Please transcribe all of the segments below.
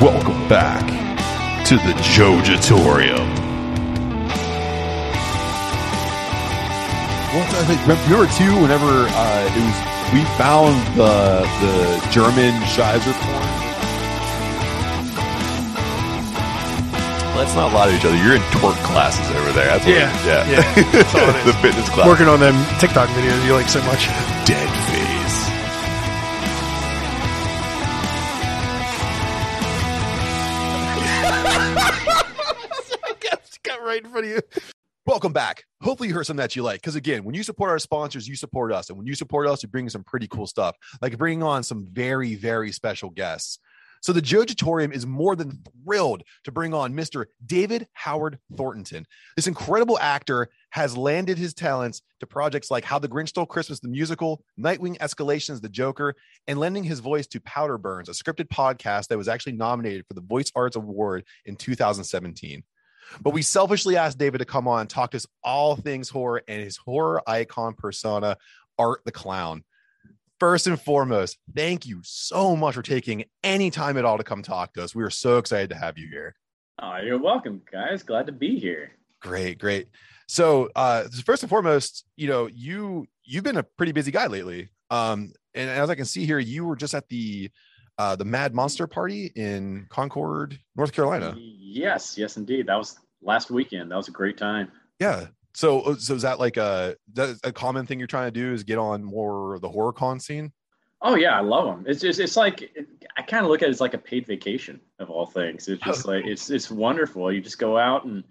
Welcome back to the Jojatorium. Well, I think remember too. Whenever uh, it was, we found the the German Shizer porn. Let's not lie to each other. You're in twerk classes over there. That's what Yeah, it- yeah. yeah, that's all it is. the fitness class. Working on them TikTok videos you like so much. dead Hopefully, you heard something that you like. Because again, when you support our sponsors, you support us, and when you support us, you bring some pretty cool stuff, like bringing on some very, very special guests. So the Jojatorium is more than thrilled to bring on Mr. David Howard Thornton. This incredible actor has landed his talents to projects like How the Grinch Stole Christmas, the musical, Nightwing Escalations, the Joker, and lending his voice to Powder Burns, a scripted podcast that was actually nominated for the Voice Arts Award in 2017. But we selfishly asked David to come on and talk to us all things horror and his horror icon persona, Art the Clown. First and foremost, thank you so much for taking any time at all to come talk to us. We are so excited to have you here. Oh, you're welcome, guys. Glad to be here. Great, great. So, uh, first and foremost, you know, you you've been a pretty busy guy lately. Um, and as I can see here, you were just at the uh, the Mad Monster Party in Concord, North Carolina. Yes, yes, indeed. That was last weekend. That was a great time. Yeah. So, uh, so is that like a that a common thing you're trying to do? Is get on more of the horror con scene? Oh yeah, I love them. It's just it's like I kind of look at it as like a paid vacation of all things. It's just like it's it's wonderful. You just go out and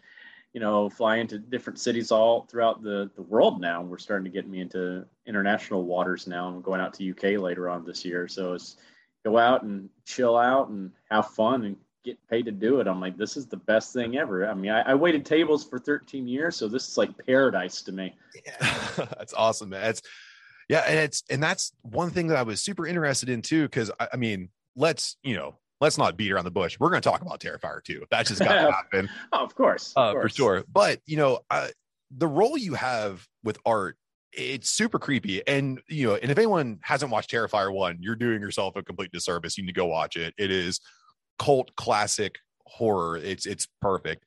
you know fly into different cities all throughout the the world. Now we're starting to get me into international waters now. I'm going out to UK later on this year, so it's go out and chill out and have fun and get paid to do it. I'm like, this is the best thing ever. I mean, I, I waited tables for 13 years, so this is like paradise to me. that's awesome, man. It's yeah, and it's and that's one thing that I was super interested in too. Because I, I mean, let's you know, let's not beat around the bush. We're going to talk about Terrifier 2. That's just got to happen Oh, of course, of uh, for sure. But you know, uh, the role you have with art, it's super creepy. And you know, and if anyone hasn't watched Terrifier one, you're doing yourself a complete disservice. You need to go watch it. It is cult classic horror. It's it's perfect.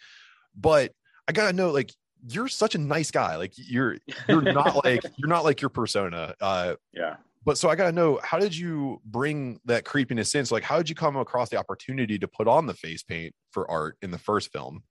But I gotta know, like, you're such a nice guy. Like you're you're not like you're not like your persona. Uh, Yeah. but so I gotta know, how did you bring that creepiness in? So like, how did you come across the opportunity to put on the face paint for art in the first film?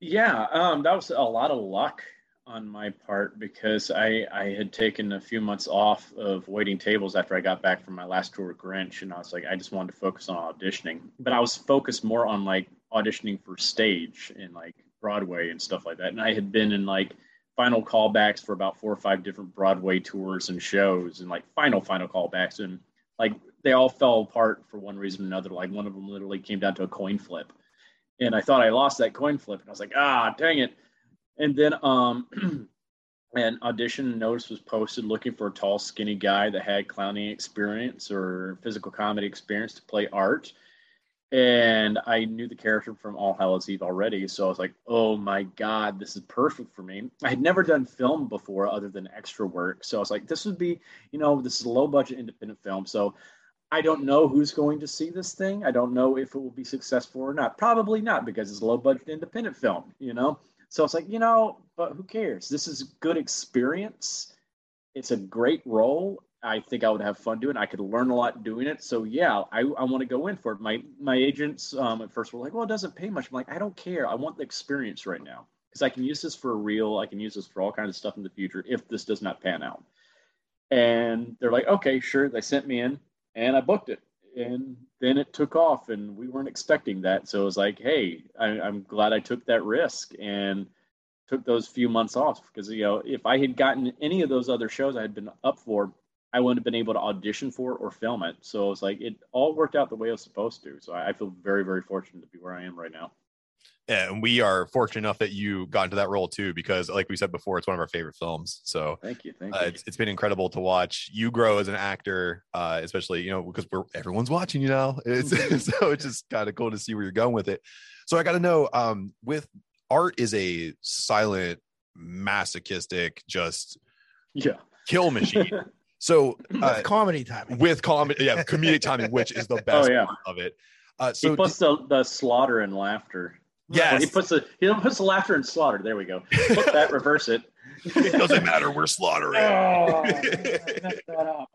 Yeah, um, that was a lot of luck on my part because I I had taken a few months off of waiting tables after I got back from my last tour with Grinch, and I was like, I just wanted to focus on auditioning, but I was focused more on like auditioning for stage and like Broadway and stuff like that, and I had been in like final callbacks for about four or five different Broadway tours and shows, and like final final callbacks, and like they all fell apart for one reason or another. Like one of them literally came down to a coin flip and I thought I lost that coin flip, and I was like, ah, dang it. And then um, an audition notice was posted looking for a tall, skinny guy that had clowning experience or physical comedy experience to play art. And I knew the character from All Hallows Eve already, so I was like, "Oh my god, this is perfect for me." I had never done film before, other than extra work, so I was like, "This would be, you know, this is a low budget independent film, so I don't know who's going to see this thing. I don't know if it will be successful or not. Probably not because it's a low budget independent film, you know? So it's like, you know, but who cares? This is good experience. It's a great role. I think I would have fun doing it. I could learn a lot doing it. So yeah, I, I want to go in for it. My my agents um, at first were like, well, it doesn't pay much. I'm like, I don't care. I want the experience right now because I can use this for a reel. I can use this for all kinds of stuff in the future if this does not pan out. And they're like, okay, sure. They sent me in and I booked it. And then it took off, and we weren't expecting that. So it was like, hey, I, I'm glad I took that risk and took those few months off because you know if I had gotten any of those other shows I had been up for, I wouldn't have been able to audition for or film it. So it's like it all worked out the way it was supposed to. So I I feel very very fortunate to be where I am right now. And we are fortunate enough that you got into that role too because like we said before it's one of our favorite films so Thank you, thank uh, you. it's, it's been incredible to watch you grow as an actor uh, especially you know because we're everyone's watching you now it's so it's just kind of cool to see where you're going with it so i got to know um with art is a silent masochistic just yeah. kill machine so uh, comedy timing. with comedy yeah comedic timing which is the best Oh, yeah. part of it Uh, so he puts the, the slaughter and laughter. Yes. he puts the he puts the laughter in slaughter. There we go. Put that, reverse it. it doesn't matter. We're slaughtering. Oh, I messed that up.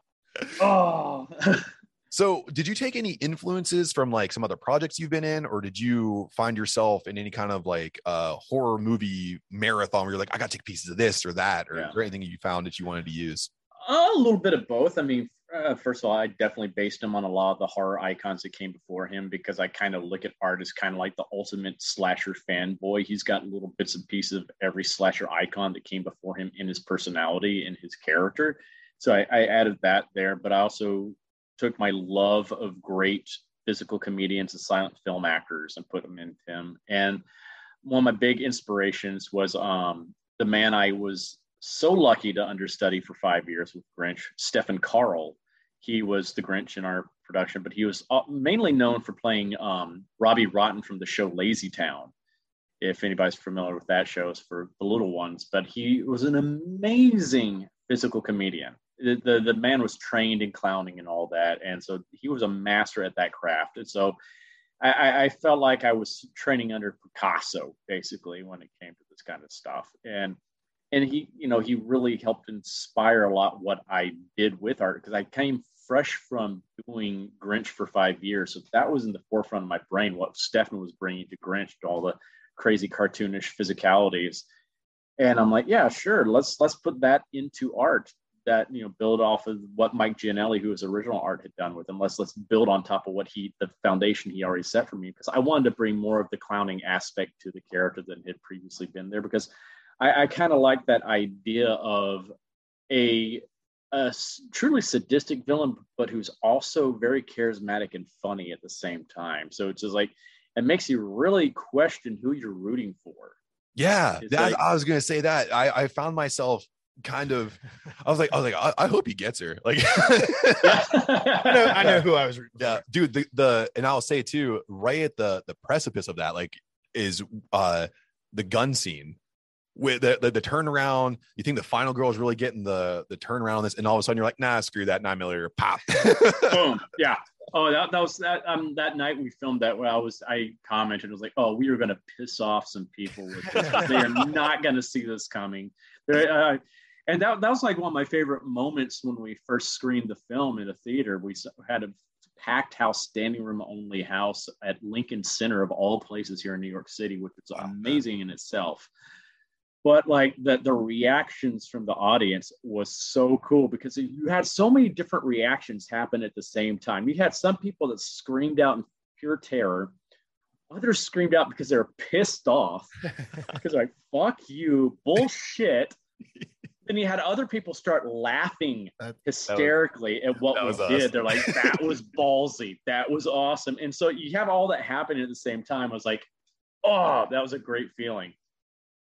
Oh. So, did you take any influences from like some other projects you've been in, or did you find yourself in any kind of like uh, horror movie marathon where you're like, I got to take pieces of this or that, or Yeah. is anything you found that you wanted to use? a little bit of both. I mean, uh, first of all, I definitely based him on a lot of the horror icons that came before him because I kind of look at art as kind of like the ultimate slasher fanboy. He's got little bits and pieces of every slasher icon that came before him in his personality and his character. So I, I added that there, but I also took my love of great physical comedians and silent film actors and put them in him. And one of my big inspirations was um, the man I was so lucky to understudy for five years with Grinch, Stefan Karl. He was the Grinch in our production, but he was uh, mainly known for playing um, Robbie Rotten from the show Lazy Town. If anybody's familiar with that show, it's for the little ones. But he was an amazing physical comedian. The, the, the man was trained in clowning and all that. And so he was a master at that craft. And so I- I, I felt like I was training under Picasso, basically, when it came to this kind of stuff. And and he you know he really helped inspire a lot what i did with art because i came fresh from doing grinch for five years. So that was in the forefront of my brain what stefan was bringing to grinch to all the crazy cartoonish physicalities. And i'm like yeah sure let's let's put that into art that you know build off of what mike giannelli who his original art had done with him. Let's let's build on top of what he the foundation he already set for me. Because i wanted to bring more of the clowning aspect to the character than had previously been there because I, I kind of like that idea of a, a truly sadistic villain, but who's also very charismatic and funny at the same time. So it's just like it makes you really question who you're rooting for. Yeah, that, like- I was gonna say that. I, I found myself kind of. I was like, I was like, I, I hope he gets her. Like, I know, I know who I was rooting for. yeah, dude. The the and I'll say too, right at the the precipice of that, like, is uh the gun scene with the, the the turnaround. You think the final girl is really getting the the turnaround on this, and all of a sudden you're like, nah, screw that nine millimeter, pop. Boom. Yeah. Oh, that, that was that. Um, that night we filmed that. Where I was, I commented, I was like, "Oh, we are going to piss off some people with this. they are not going to see this coming." Uh, and that that was like one of my favorite moments when we first screened the film in a theater. We had a packed house, standing room only house at Lincoln Center of all places here in New York City, which is amazing in itself but like the the reactions from the audience was so cool because you had so many different reactions happen at the same time. You had some people that screamed out in pure terror, others screamed out because they're pissed off because they're like "fuck you, bullshit." then you had other people start laughing That- hysterically at what we was did. They're like, "That was ballsy. That was awesome." And so you have all that happening at the same time. I was like, "Oh, that was a great feeling."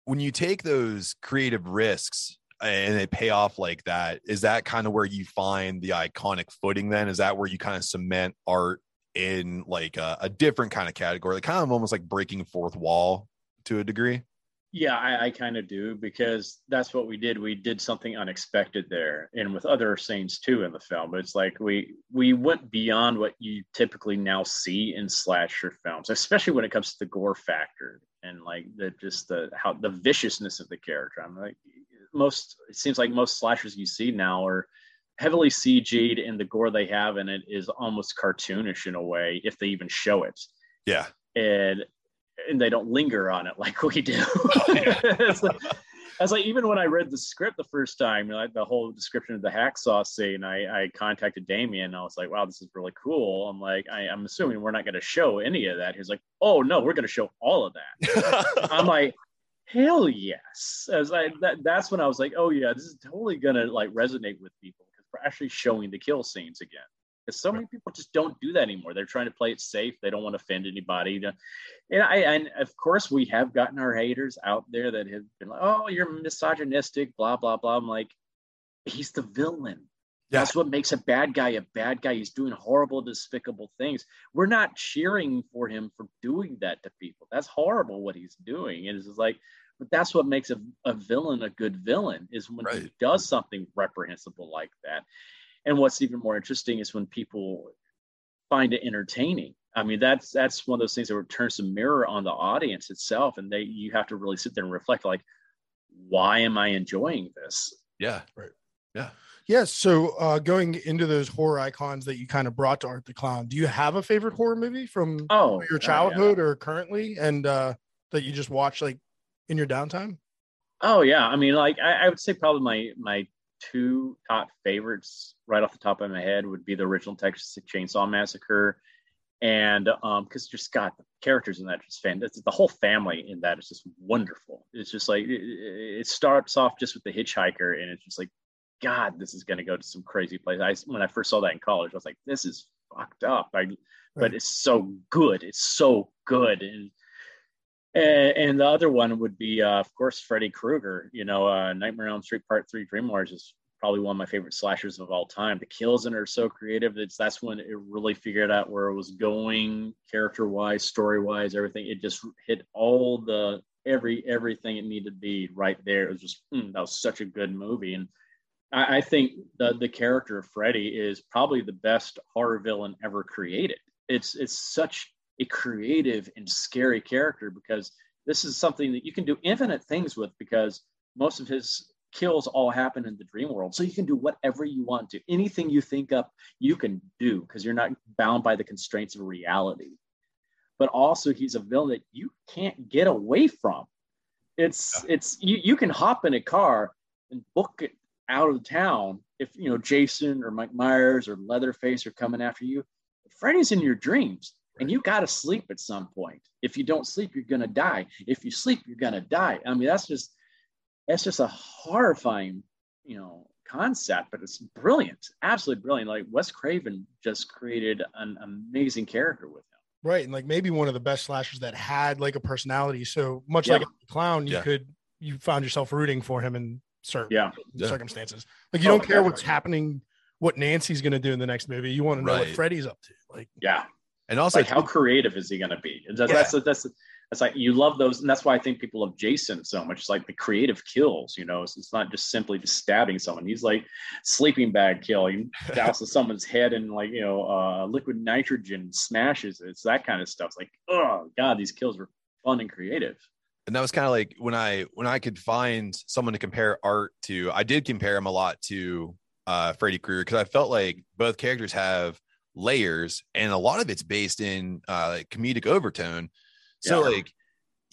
When you take those creative risks uh, and they pay off like that, is that kind of where you find the iconic footing? Then is that where you kind of cement art in like a, a different kind of category, like kind of almost like breaking fourth wall to a degree? Yeah, I, I kind of do because that's what we did. We did something unexpected there, and with other scenes too in the film. But it's like we we went beyond what you typically now see in slasher films, especially when it comes to the gore factor and like the just the how the viciousness of the character. I'm like most. It seems like most slashers you see now are heavily CG'd, and the gore they have in it is almost cartoonish in a way, if they even show it Yeah. and and they don't linger on it like we do. Oh, it's like, I was like, even when I read the script the first time, like the whole description of the hacksaw scene, I, I contacted Damien. And I was like, wow, this is really cool. I'm like, I, I'm assuming we're not going to show any of that. He's like, oh no, we're going to show all of that. I'm like, hell yes. As I that, that's when I was like, oh yeah, this is totally going to like resonate with people because we're actually showing the kill scenes again. Because so many people just don't do that anymore. They're trying to play it safe. They don't want to offend anybody. And I and of course we have gotten our haters out there that have been like, "Oh, you're misogynistic," blah blah blah. I'm like, he's the villain. Yeah. That's what makes a bad guy a bad guy. He's doing horrible, despicable things. We're not cheering for him for doing that to people. That's horrible what he's doing. And it's just like, but that's what makes a, a villain a good villain is when he does something reprehensible like that. And what's even more interesting is when people find it entertaining I mean, that's that's one of those things that turns the mirror on the audience itself, and they you have to really sit there and reflect, like, why am I enjoying this? Yeah. Right. Yeah. Yes. So uh, going into those horror icons that you kind of brought to Art the Clown, do you have a favorite horror movie from Oh, your uh, childhood or currently and uh, that you just watch like in your downtime? Oh yeah, I mean, like I, I would say probably my my two top favorites right off the top of my head would be the original Texas Chainsaw Massacre, and um, because just got the characters in that just fan, the whole family in that is just wonderful. It's just like it, it starts off just with the hitchhiker, and it's just like, God, this is gonna go to some crazy place. I when I first saw that in college, I was like, this is fucked up. I, but it's so good. It's so good, and and, and the other one would be, uh, of course, Freddy Krueger. You know, uh, Nightmare on Elm Street Part Three: Dream Warriors is probably one of my favorite slashers of all time. The kills in it are so creative. It's that's when it really figured out where it was going, character wise, story wise, everything. It just hit all the every everything it needed to be right there. It was just mm, that was such a good movie, and I, I think the the character of Freddy is probably the best horror villain ever created. It's it's such a creative and scary character because this is something that you can do infinite things with because most of his kills all happen in the dream world. So you can do whatever you want to. Anything you think up you can do because you're not bound by the constraints of reality. But also he's a villain that you can't get away from. It's it's you, you can hop in a car and book it out of town if you know jason or mike myers or leatherface are coming after you. Freddy's in your dreams and you got to sleep at some point if you don't sleep you're going to die if you sleep you're going to die i mean that's just that's just a horrifying you know concept but it's brilliant absolutely brilliant like wes craven just created an amazing character with him Right. And like maybe one of the best slashers that had like a personality. So much Yeah. like a clown, you Yeah. could, you found yourself rooting for him in certain yeah Yeah. circumstances. Like you Oh, don't care what's happening, what Nancy's going to do in the next movie. You want to know what Freddy's up to. Like, yeah And also, like how creative is he going to be? That's, Yeah. that's that's that's like you love those and that's why i think people love jason so much. It's like the creative kills you know? It's, it's not just simply just stabbing someone. He's like sleeping bag kill. He douses someone's head in like you know uh, liquid nitrogen smashes it. it's that kind of stuff. It's like oh god these kills were fun and creative. And that was kind of like when I when I could find someone to compare art to, I did compare him a lot to uh Freddy Krueger because I felt like both characters have layers and a lot of it's based in uh like comedic overtone. So Yeah. like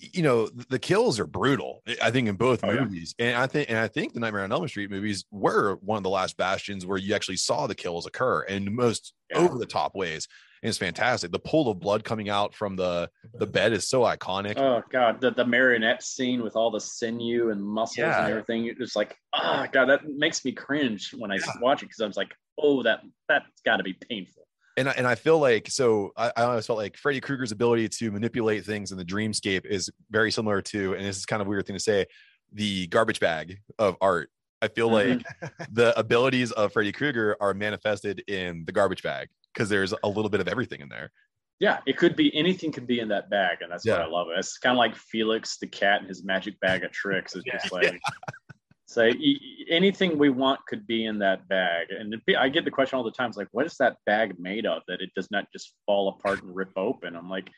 you know the kills are brutal i think in both Oh, yeah. movies and i think and i think the nightmare on elm street movies were one of the last bastions where you actually saw the kills occur in the most Yeah. over the top ways and it's fantastic the pool of blood coming out from the the bed is so iconic oh god the, the marionette scene with all the sinew and muscles Yeah. and everything it's like oh god that makes me cringe when i watch it because i was like oh that that's got to be painful and I, and I feel like so I, I always felt like Freddy Krueger's ability to manipulate things in the dreamscape is very similar to, and this is kind of a weird thing to say, the garbage bag of art. I feel Mhm. like the abilities of Freddy Krueger are manifested in the garbage bag because there's a little bit of everything in there. Yeah, it could be anything could be in that bag, and that's what I love. It. It's kind of like Felix the cat and his magic bag of tricks. It's just like say anything we want could be in that bag. And be- I get the question all the time: it's like, what is that bag made of that it does not just fall apart and rip open? I'm like,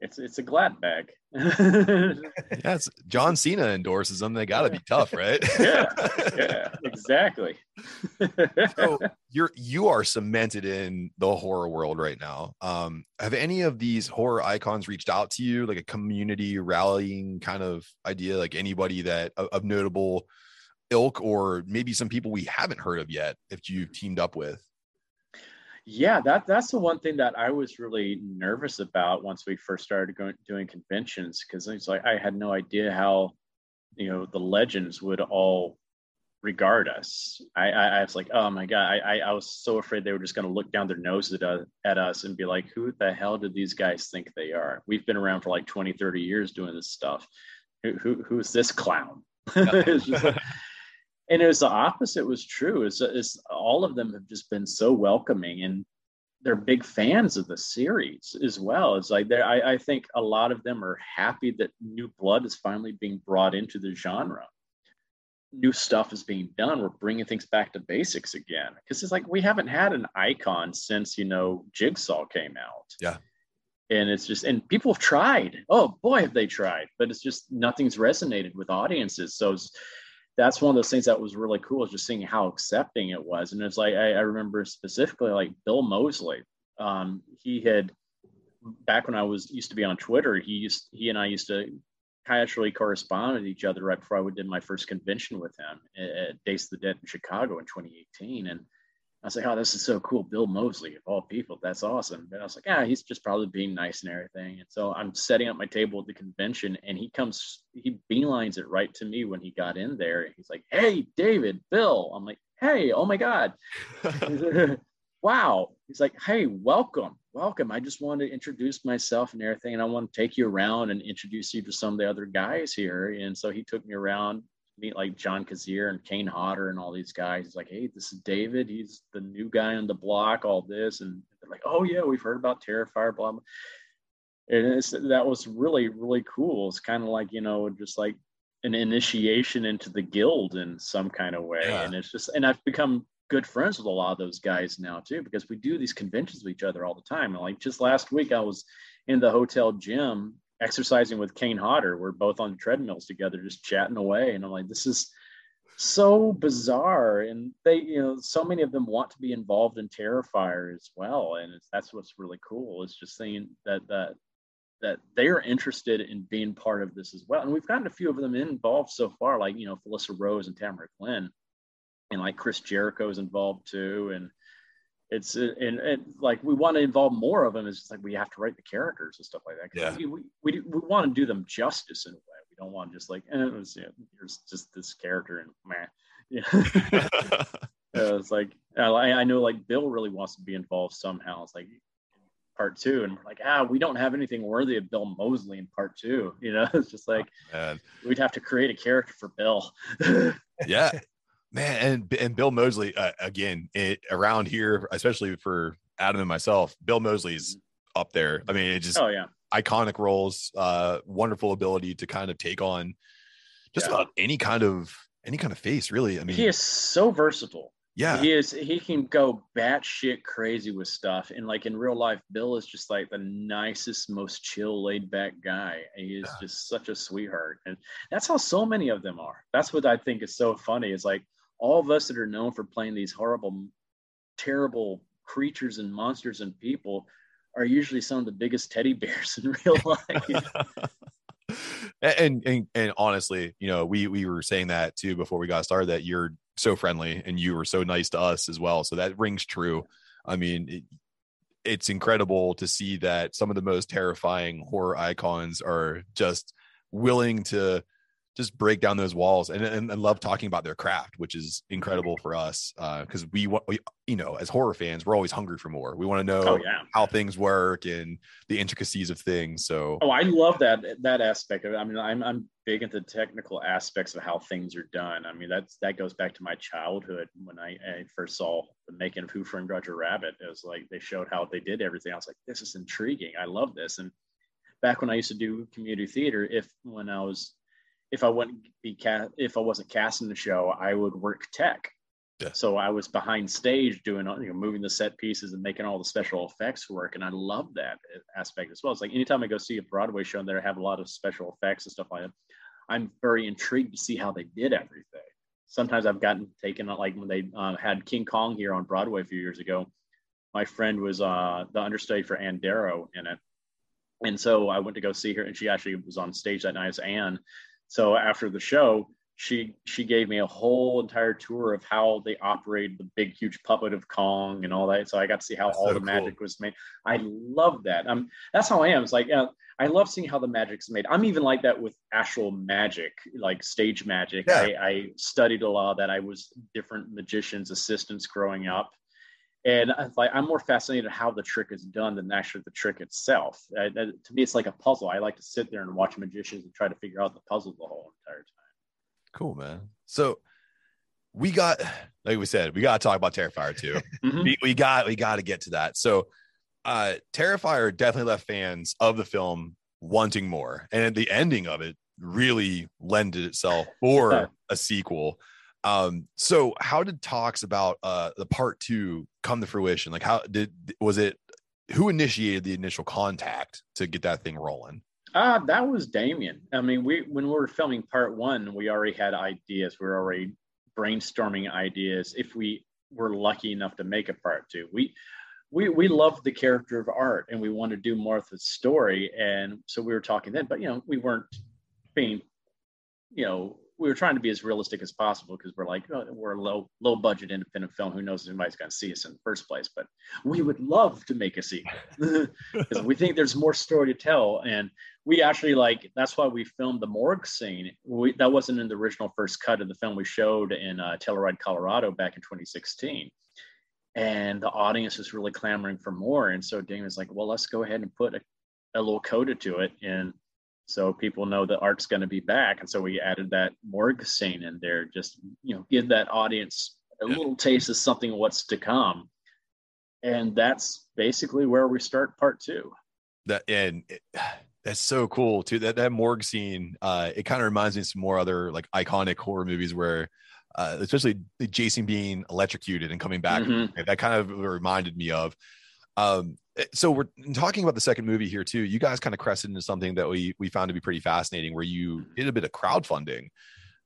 it's it's a glad bag. It's, John Cena endorses them. They got to be tough, right? Yeah, yeah, exactly. so you're you are cemented in the horror world right now um have any of these horror icons reached out to you like a community rallying kind of idea like anybody that of, of notable ilk or maybe some people we haven't heard of yet if you've teamed up with Yeah, that that's the one thing that I was really nervous about once we first started going doing conventions because it's like I had no idea how you know the legends would all regard us. I I, I was like, oh my god, I I, was so afraid they were just going to look down their nose at, at us and be like, who the hell do these guys think they are? We've been around for like 20, 30 years doing this stuff. Who who who's this clown? It's just like- and it was the opposite was true is is all of them have just been so welcoming and they're big fans of the series as well. It's like they I, I think a lot of them are happy that new blood is finally being brought into the genre. New stuff is being done. We're bringing things back to basics again because it's like we haven't had an icon since you know jigsaw came out. Yeah. and it's just and people have tried. Oh boy have they tried. But it's just nothing's resonated with audiences. So that's one of those things that was really cool is just seeing how accepting it was. And it's like i, I remember specifically like bill moseley um, he had back when i was used to be on twitter he used he and i used to casually correspond with each other right before i did my first convention with him at days of the dead in chicago in 2018 and I was like, oh, this is so cool. Bill Moseley, of all people, that's awesome. But I was like, yeah, he's just probably being nice and everything. And so I'm setting up my table at the convention, and he comes, he beelines it right to me when he got in there. He's like, hey, David, Bill. I'm like, hey, oh my God. wow. He's like, hey, welcome, welcome. I just wanted to introduce myself and everything, and I want to take you around and introduce you to some of the other guys here. And so he took me around meet like John Kassir and Kane Hodder and all these guys. He's like, hey, this is David. He's the new guy on the block, all this. And they're like, oh, yeah, we've heard about Terrifier, blah, blah. And that was really, really cool. It's kind of like, you know, just like an initiation into the guild in some kind of way. Yeah. And it's just, and I've become good friends with a lot of those guys now too, because we do these conventions with each other all the time. And like just last week, I was in the hotel gym exercising with Kane Hodder. We're both on treadmills together, just chatting away. And I'm like, this is so bizarre. And they, you know, so many of them want to be involved in Terrifier as well. And that's what's really cool is just seeing that, that, that they're interested in being part of this as well. And we've gotten a few of them involved so far, like, you know, Felissa Rose and Tamara Glynn. And like Chris Jericho is involved too. And it's uh, and, and like we want to involve more of them. It's just like we have to write the characters and stuff like that. Yeah. We, we, we, we, want to do them justice in a way. We don't want to just like eh, it was, you know, here's just this character and man, yeah. it's like I, I know like Bill really wants to be involved somehow. It's like part two and we're like ah we don't have anything worthy of bill moseley in part two you know it's just like oh, we'd have to create a character for bill yeah man and and bill moseley uh, again it, around here especially for adam and myself bill moseley's up there. I mean it just oh yeah. iconic roles uh wonderful ability to kind of take on just yeah. about any kind of any kind of face really. I mean he is so versatile. Yeah. He is he can go batshit crazy with stuff and like in real life bill is just like the nicest most chill laid back guy. He is yeah. just such a sweetheart and that's how so many of them are. That's what i think is so funny is like all of us that are known for playing these horrible, terrible creatures and monsters and people are usually some of the biggest teddy bears in real life. and, and and honestly, you know, we we were saying that too before we got started that you're so friendly and you were so nice to us as well. So that rings true. I mean, it, it's incredible to see that some of the most terrifying horror icons are just willing to just break down those walls and, and, and love talking about their craft, which is incredible for us. Uh, cause we want, we, you know, as horror fans, we're always hungry for more. We want to know oh, yeah. how things work and the intricacies of things. So, oh, I love that, that aspect of it. I mean, I'm, I'm big into technical aspects of how things are done. I mean, that's, that goes back to my childhood when I, I first saw the making of Who Framed Roger Rabbit. It was like, they showed how they did everything. I was like, this is intriguing. I love this. And back when I used to do community theater, if, when I was if I wouldn't be cast, if I wasn't casting the show, I would work tech. Yeah. So I was behind stage doing, you know, moving the set pieces and making all the special effects work, and I love that aspect as well. It's like anytime I go see a Broadway show and they have a lot of special effects and stuff like that, I'm very intrigued to see how they did everything. Sometimes I've gotten taken like when they uh, had King Kong here on Broadway a few years ago. My friend was uh, the understudy for Ann Darrow in it, and so I went to go see her, and she actually was on stage that night as Ann so after the show, she she gave me a whole entire tour of how they operated the big huge puppet of Kong and all that. So I got to see how that's all so the magic was made. I love that. Um, that's how I am. It's like uh, I love seeing how the magic's made. I'm even like that with actual magic, like stage magic. Yeah. I, I studied a lot of that. I was different magicians' assistants growing up and like I'm more fascinated how the trick is done than actually the trick itself. To me, it's like a puzzle. I like to sit there and watch magicians and try to figure out the puzzle the whole entire time. Cool, man. So we got, like we said, we got to talk about Terrifier 2. mm-hmm. we, we got we got to get to that. So, uh, Terrifier definitely left fans of the film wanting more, and the ending of it really lended itself for a sequel. Um, so how did talks about uh the part two come to fruition? Like how did was it who initiated the initial contact to get that thing rolling? Uh, that was Damien. I mean, we when we were filming part one, we already had ideas. We were already brainstorming ideas. If we were lucky enough to make a part two, we we we loved the character of Art, and we wanted to do more of the story. And so we were talking then, but you know, we weren't being, you know, we were trying to be as realistic as possible because we're like oh, we're a low low budget independent film. Who knows if anybody's going to see us in the first place? But we would love to make a sequel because we think there's more story to tell. And we actually like that's why we filmed the morgue scene. We, that wasn't in the original first cut of the film we showed in uh, Telluride, Colorado, back in 2016. And the audience was really clamoring for more. And so Damien's like, well, let's go ahead and put a, a little coda to it and so people know that art's going to be back and so we added that morgue scene in there just you know give that audience a little taste of something what's to come and that's basically where we start part two that and it, that's so cool too that that morgue scene uh it kind of reminds me of some more other like iconic horror movies where uh, especially Jason being electrocuted and coming back. Mm-hmm. That kind of reminded me of. Um, so we're talking about the second movie here too. You guys kind of crested into something that we we found to be pretty fascinating, where you did a bit of crowdfunding.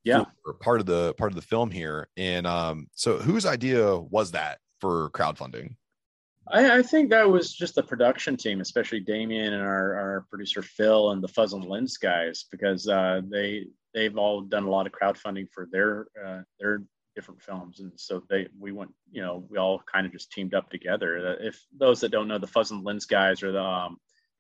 Yeah, for, part of the part of the film here, and um, so whose idea was that for crowdfunding? I, I think that was just the production team, especially Damien and our, our producer Phil and the Fuzz and Lens guys, because uh, they they've all done a lot of crowdfunding for their uh, their different films, and so they we went, you know, we all kind of just teamed up together. If those that don't know, the Fuzz and Lens guys are the um,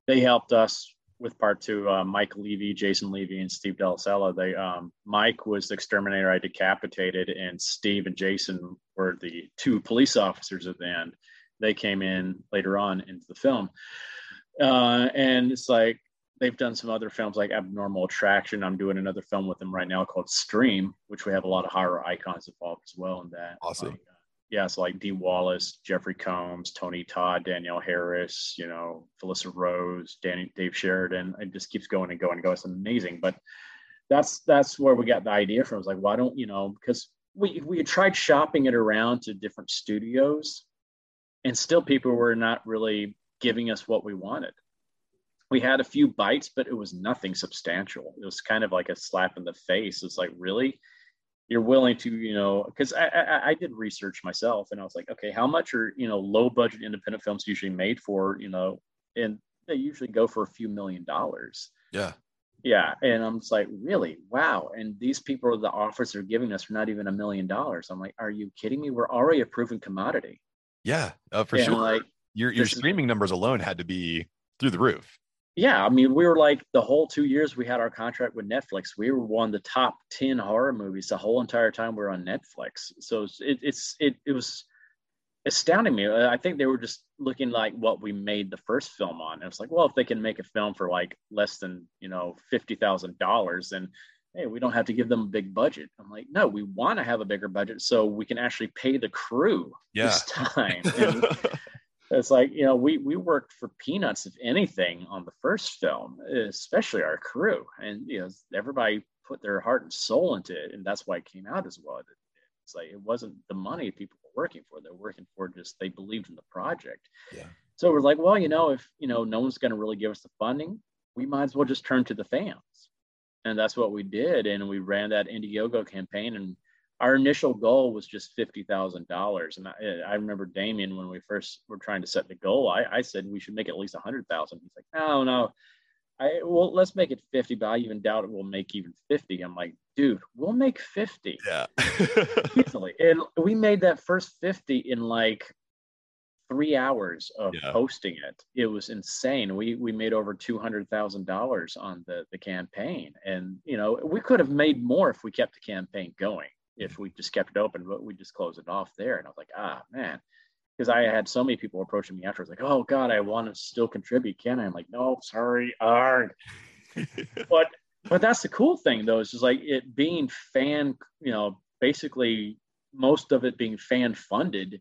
they helped us with part two. Uh, Mike Leavy, Jason Leavy, and Steve Della Salla. They um, Mike was the exterminator I decapitated, and Steve and Jason were the two police officers at the end. They came in later on into the film, uh, and it's like they've done some other films like Abnormal Attraction. I'm doing another film with them right now called Stream, which we have a lot of horror icons involved as well in that. Awesome. Like, uh, yeah, so like Dee Wallace, Jeffrey Combs, Tony Todd, Danielle Harris, you know, Felissa Rose, Danny, Dave Sheridan. It just keeps going and going and going. It's amazing. But that's that's where we got the idea from. It was like, why don't you know? Because we we tried shopping it around to different studios, and still people were not really giving us what we wanted we had a few bites, but it was nothing substantial. It was kind of like a slap in the face. It's like, really? You're willing to, you know, because I, I, I did research myself and I was like, okay, how much are, you know, low budget independent films usually made for, you know, and they usually go for a few million dollars. Yeah. Yeah. And I'm just like, really? Wow. And these people, the offers they're giving us are not even a million dollars. I'm like, are you kidding me? We're already a proven commodity. Yeah, uh, for and sure. Like your your streaming numbers alone had to be through the roof yeah, I mean, we were like the whole two years we had our contract with Netflix, we were one of the top 10 horror movies the whole entire time we were on Netflix. So it, it's, it, it was astounding me. I think they were just looking like what we made the first film on. And it's like, well, if they can make a film for like less than, you know, $50,000, then hey, we don't have to give them a big budget. I'm like, no, we want to have a bigger budget so we can actually pay the crew yeah. this time. And, it's like you know we we worked for peanuts if anything on the first film especially our crew. And you know everybody put their heart and soul into it and that's why it came out as well. It's like it wasn't the money people were working for. They're working for just they believed in the project. Yeah. So we're like well you know if you know no one's going to really give us the funding we might as well just turn to the fans. And that's what we did and we ran that indiegogo campaign and our initial goal was just fifty thousand dollars, and I, I, remember Damien when we first were trying to set the goal. I, I said we should make at least a hundred thousand. He's like, no, no, I well let's make it fifty, but I even doubt it will make even fifty. I'm like, dude, we'll make fifty, yeah, easily. And we made that first fifty in like three hours of yeah. posting it. It was insane. We we made over two hundred thousand dollars on the the campaign, and you know we could have made more if we kept the campaign going if we just kept it open, but we just closed it off there. And I was like, ah, man, because I had so many people approaching me afterwards, like, oh God, I want to still contribute. Can I? I'm like, no, sorry, arg. but but that's the cool thing though, is just like it being fan, you know, basically most of it being fan funded.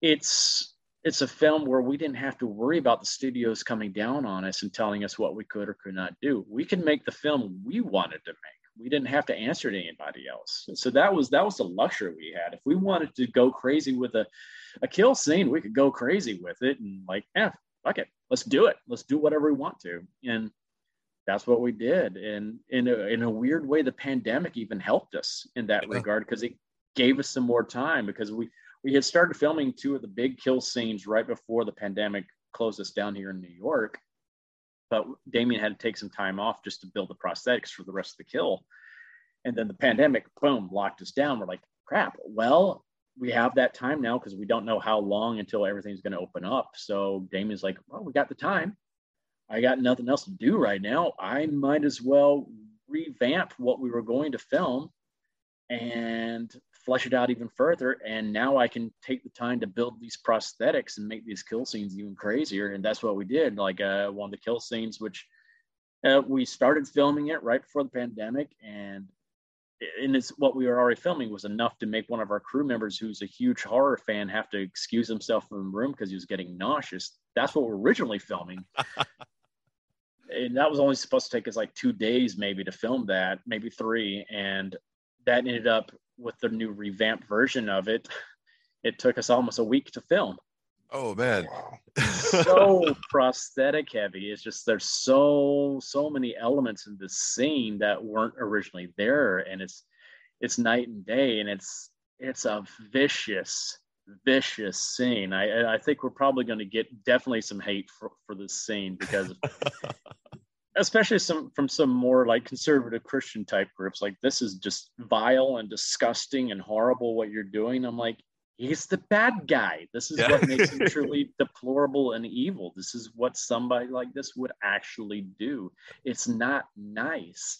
It's it's a film where we didn't have to worry about the studios coming down on us and telling us what we could or could not do. We could make the film we wanted to make we didn't have to answer to anybody else. So that was that was the luxury we had. If we wanted to go crazy with a, a kill scene, we could go crazy with it and like, yeah, fuck it, let's do it. Let's do whatever we want to. And that's what we did. And in a, uh, in a weird way, the pandemic even helped us in that yeah. regard because it gave us some more time because we, we had started filming two of the big kill scenes right before the pandemic closed us down here in New York. But Damien had to take some time off just to build the prosthetics for the rest of the kill. And then the pandemic, boom, locked us down. We're like, crap. Well, we have that time now because we don't know how long until everything's going to open up. So Damien's like, well, we got the time. I got nothing else to do right now. I might as well revamp what we were going to film and flesh it out even further. And now I can take the time to build these prosthetics and make these kill scenes even crazier. And that's what we did. Like uh, one of the kill scenes, which uh, we started filming it right before the pandemic, and and it's what we were already filming was enough to make one of our crew members who's a huge horror fan have to excuse himself from the room because he was getting nauseous that's what we're originally filming and that was only supposed to take us like two days maybe to film that maybe three and that ended up with the new revamped version of it it took us almost a week to film Oh man. so prosthetic heavy. It's just there's so so many elements in this scene that weren't originally there. And it's it's night and day and it's it's a vicious, vicious scene. I I think we're probably gonna get definitely some hate for, for this scene because especially some from some more like conservative Christian type groups, like this is just vile and disgusting and horrible what you're doing. I'm like, he's the bad guy. This is yeah. what makes him truly deplorable and evil. This is what somebody like this would actually do. It's not nice,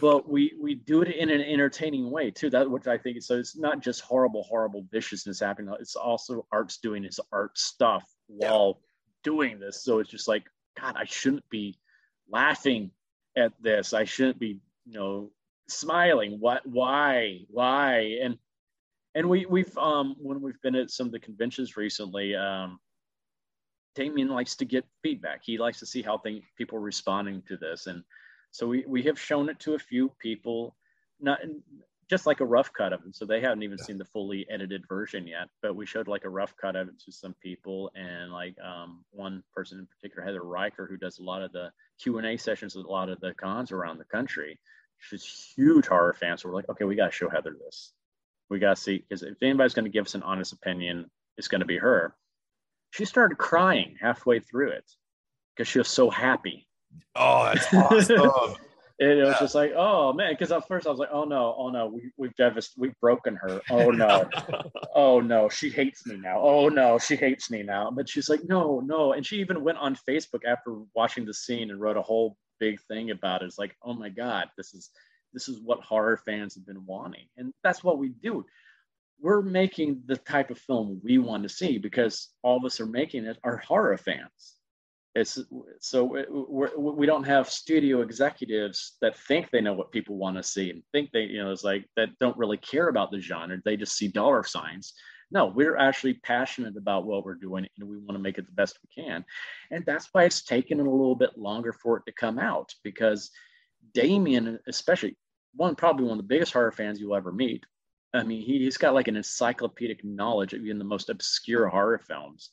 but we we do it in an entertaining way too. That which I think so. It's not just horrible, horrible viciousness happening. It's also art's doing his art stuff while yeah. doing this. So it's just like God, I shouldn't be laughing at this. I shouldn't be, you know, smiling. What? Why? Why? And and we we've um when we've been at some of the conventions recently um Damien likes to get feedback. He likes to see how thing, people are responding to this, and so we we have shown it to a few people, not just like a rough cut of it. So they haven't even yeah. seen the fully edited version yet, but we showed like a rough cut of it to some people, and like um, one person in particular, Heather Riker, who does a lot of the Q and A sessions at a lot of the cons around the country. She's huge horror fan, so we're like, okay, we got to show Heather this we got to see because if anybody's going to give us an honest opinion, it's going to be her. She started crying halfway through it because she was so happy. Oh, that's awesome. it was yeah. just like, oh man, because at first I was like, oh no, oh no, we, we've devastated, we've broken her. Oh no, oh no, she hates me now. Oh no, she hates me now. But she's like, no, no, and she even went on Facebook after watching the scene and wrote a whole big thing about it. It's like, oh my god, this is this is what horror fans have been wanting. And that's what we do. We're making the type of film we want to see because all of us are making it are horror fans. It's so we do not have studio executives that think they know what people want to see and think they, you know, it's like that don't really care about the genre. They just see dollar signs. No, we're actually passionate about what we're doing and we want to make it the best we can. And that's why it's taken a little bit longer for it to come out because Damien, especially one probably one of the biggest horror fans you'll ever meet. I mean, he, has got like an encyclopedic knowledge of even the most obscure horror films.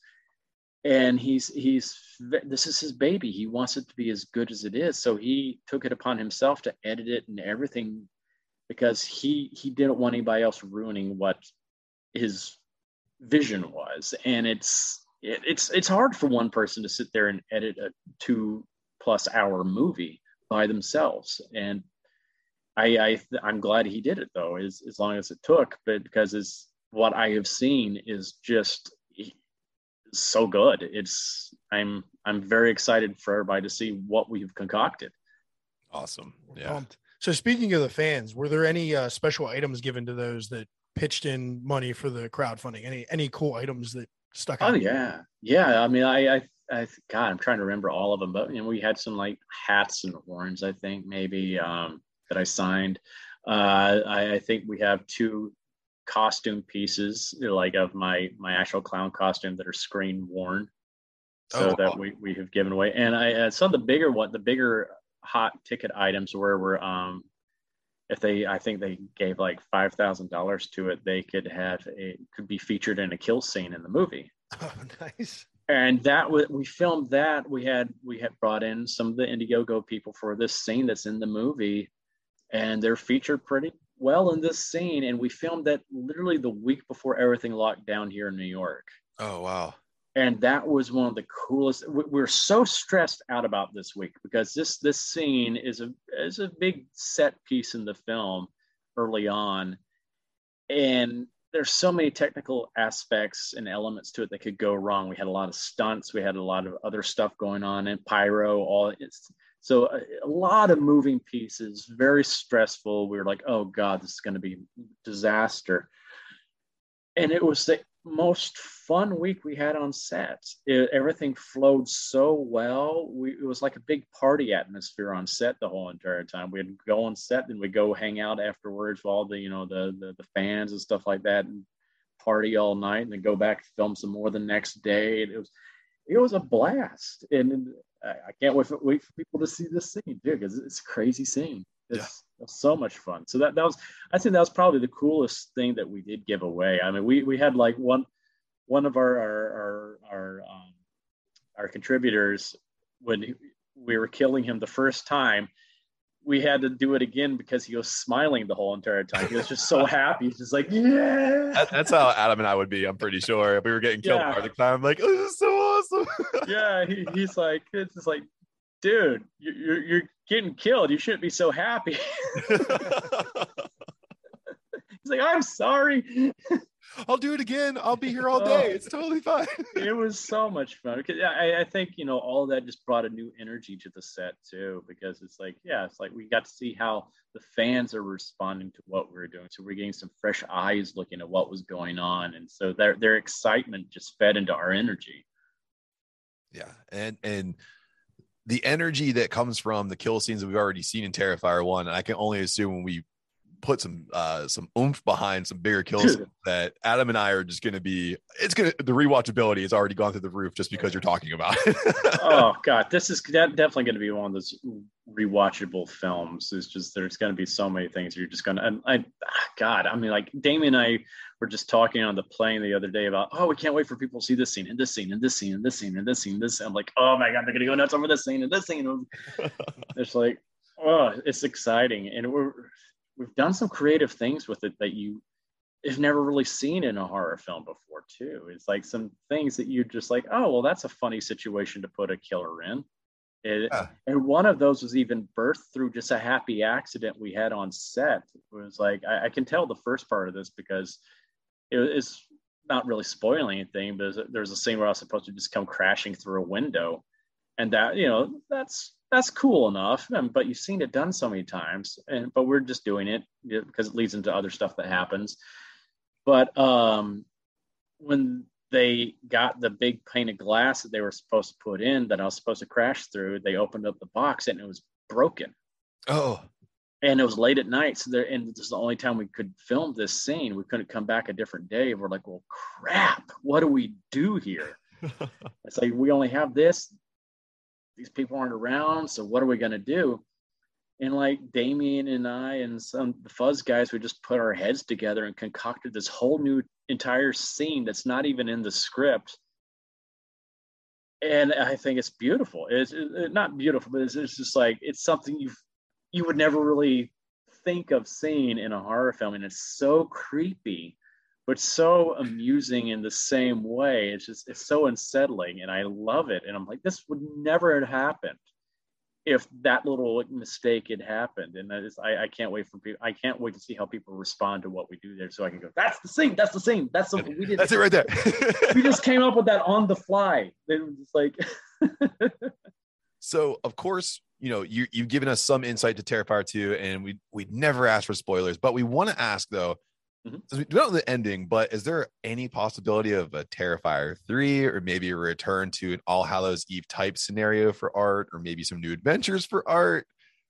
And he's he's this is his baby. He wants it to be as good as it is. So he took it upon himself to edit it and everything because he he didn't want anybody else ruining what his vision was. And it's it, it's it's hard for one person to sit there and edit a two plus hour movie by themselves. And I, I am glad he did it though, as as long as it took, but because it's what I have seen is just so good. It's I'm I'm very excited for everybody to see what we've concocted. Awesome. Yeah. So speaking of the fans, were there any uh, special items given to those that pitched in money for the crowdfunding? Any any cool items that stuck out? Oh yeah, yeah. I mean, I, I, I, God, I'm trying to remember all of them, but you know, we had some like hats and horns. I think maybe. Um, that I signed. Uh, I, I, think we have two costume pieces, like of my my actual clown costume that are screen worn, so oh, that we we have given away. And I uh, some of the bigger one, the bigger hot ticket items were we're um if they i think they gave like five thousand dollars to it they could have a could be featured in a kill scene in the movie oh nice and that was we filmed that. We had we had brought in some of the Indiegogo people for this scene that's in the movie, and they're featured pretty well in this scene. And we filmed that literally the week before everything locked down here in New York. Oh wow! and that was one of the coolest we- we're so stressed out about this week because this this scene is a is a big set piece in the film early on and there's so many technical aspects and elements to it that could go wrong we had a lot of stunts we had a lot of other stuff going on and pyro all it's so a, a lot of moving pieces very stressful we were like oh god this is going to be disaster and it was the most fun week we had on set. It, everything flowed so well. We, it was like a big party atmosphere on set the whole entire time. We'd go on set and we'd go hang out afterwards with all the, you know, the, the, the fans and stuff like that and party all night and then go back film some more the next day. It was, it was a blast. And I, can't wait for, wait for people to see this scene too, because it's a crazy scene. It's, Yeah. so much fun. So that, that was, I think that was probably the coolest thing that we did give away. I mean, we, we had like one, one of our, our, our, our, um, our contributors, when he- we were killing him the first time, we had to do it again because he was smiling the whole entire time. He was just so happy. He's just like, yeah. That- that's how Adam and I would be. I'm pretty sure if we were getting killed Yeah. part of the time. I'm like, oh, this is so awesome. yeah, he, he's like, it's just like, dude, you- you're, you're getting killed. You shouldn't be so happy. He's like, I'm sorry. I'll do it again. I'll be here all Oh. day. It's totally fine. it was so much fun. I, I think you know all that just brought a new energy to the set too, because it's like, yeah, it's like we got to see how the fans are responding to what we're doing. So we're getting some fresh eyes looking at what was going on, and so their their excitement just fed into our energy. Yeah, and and the energy that comes from the kill scenes that we've already seen in Terrifier One, and I can only assume when we put some uh some oomph behind some bigger kills that Adam and I are just gonna be it's gonna the rewatchability has already gone through the roof just because you're talking about it. oh god, this is de- definitely going to be one of those rewatchable films. It's just there's going to be so many things you're just going to. And I, ah, God, I mean, like Damien and I were just talking on the plane the other day about, oh, we can't wait for people to see this scene and this scene and this scene and this scene and this scene. And this. I'm like, oh my god, they're going to go nuts over this scene and this scene. it's like, oh, it's exciting, and we're we've done some creative things with it that you have never really seen in a horror film before too it's like some things that you're just like oh well that's a funny situation to put a killer in It- Yeah. and one of those was even birthed through just a happy accident we had on set it was like i, I can tell the first part of this because it is not really spoiling anything but there's a, scene where i was supposed to just come crashing through a window. And that you know that's that's cool enough um, but you've seen it done so many times and but we're just doing it because it leads into other stuff that happens. But um when they got the big pane of glass that they were supposed to put in that i was supposed to crash through they opened up the box and it was broken. Oh, and it was late at night so there and this is the only time we could film this scene. We couldn't come back a different day. We're like well crap what do we do here? It's like we only have this. These people aren't around so what are we going to do? And like damien and i and some the fuzz guys we just put our heads together and concocted this whole new entire scene that's not even in the script. And i think it's beautiful. It's it, not beautiful but it's, it's just like it's something you you would never really think of seeing in a horror film and it's so creepy but so amusing in the same way. It's just it's so unsettling and i love it and i'm like this would never have happened if that little mistake had happened and that is I, I can't wait for people i can't wait to see how people respond to what we do there so i can go that's the scene that's the scene that's something we did that's it. right there. we just came up with that on the fly. It was just like so of course you know you, you've given us some insight to terrifier 2 and we we'd never asked for spoilers but we want to ask though Mhm. we don't know the ending but is there any possibility of a terrifier 3 or maybe a return to an all hallows eve type scenario for art or maybe some new adventures for art?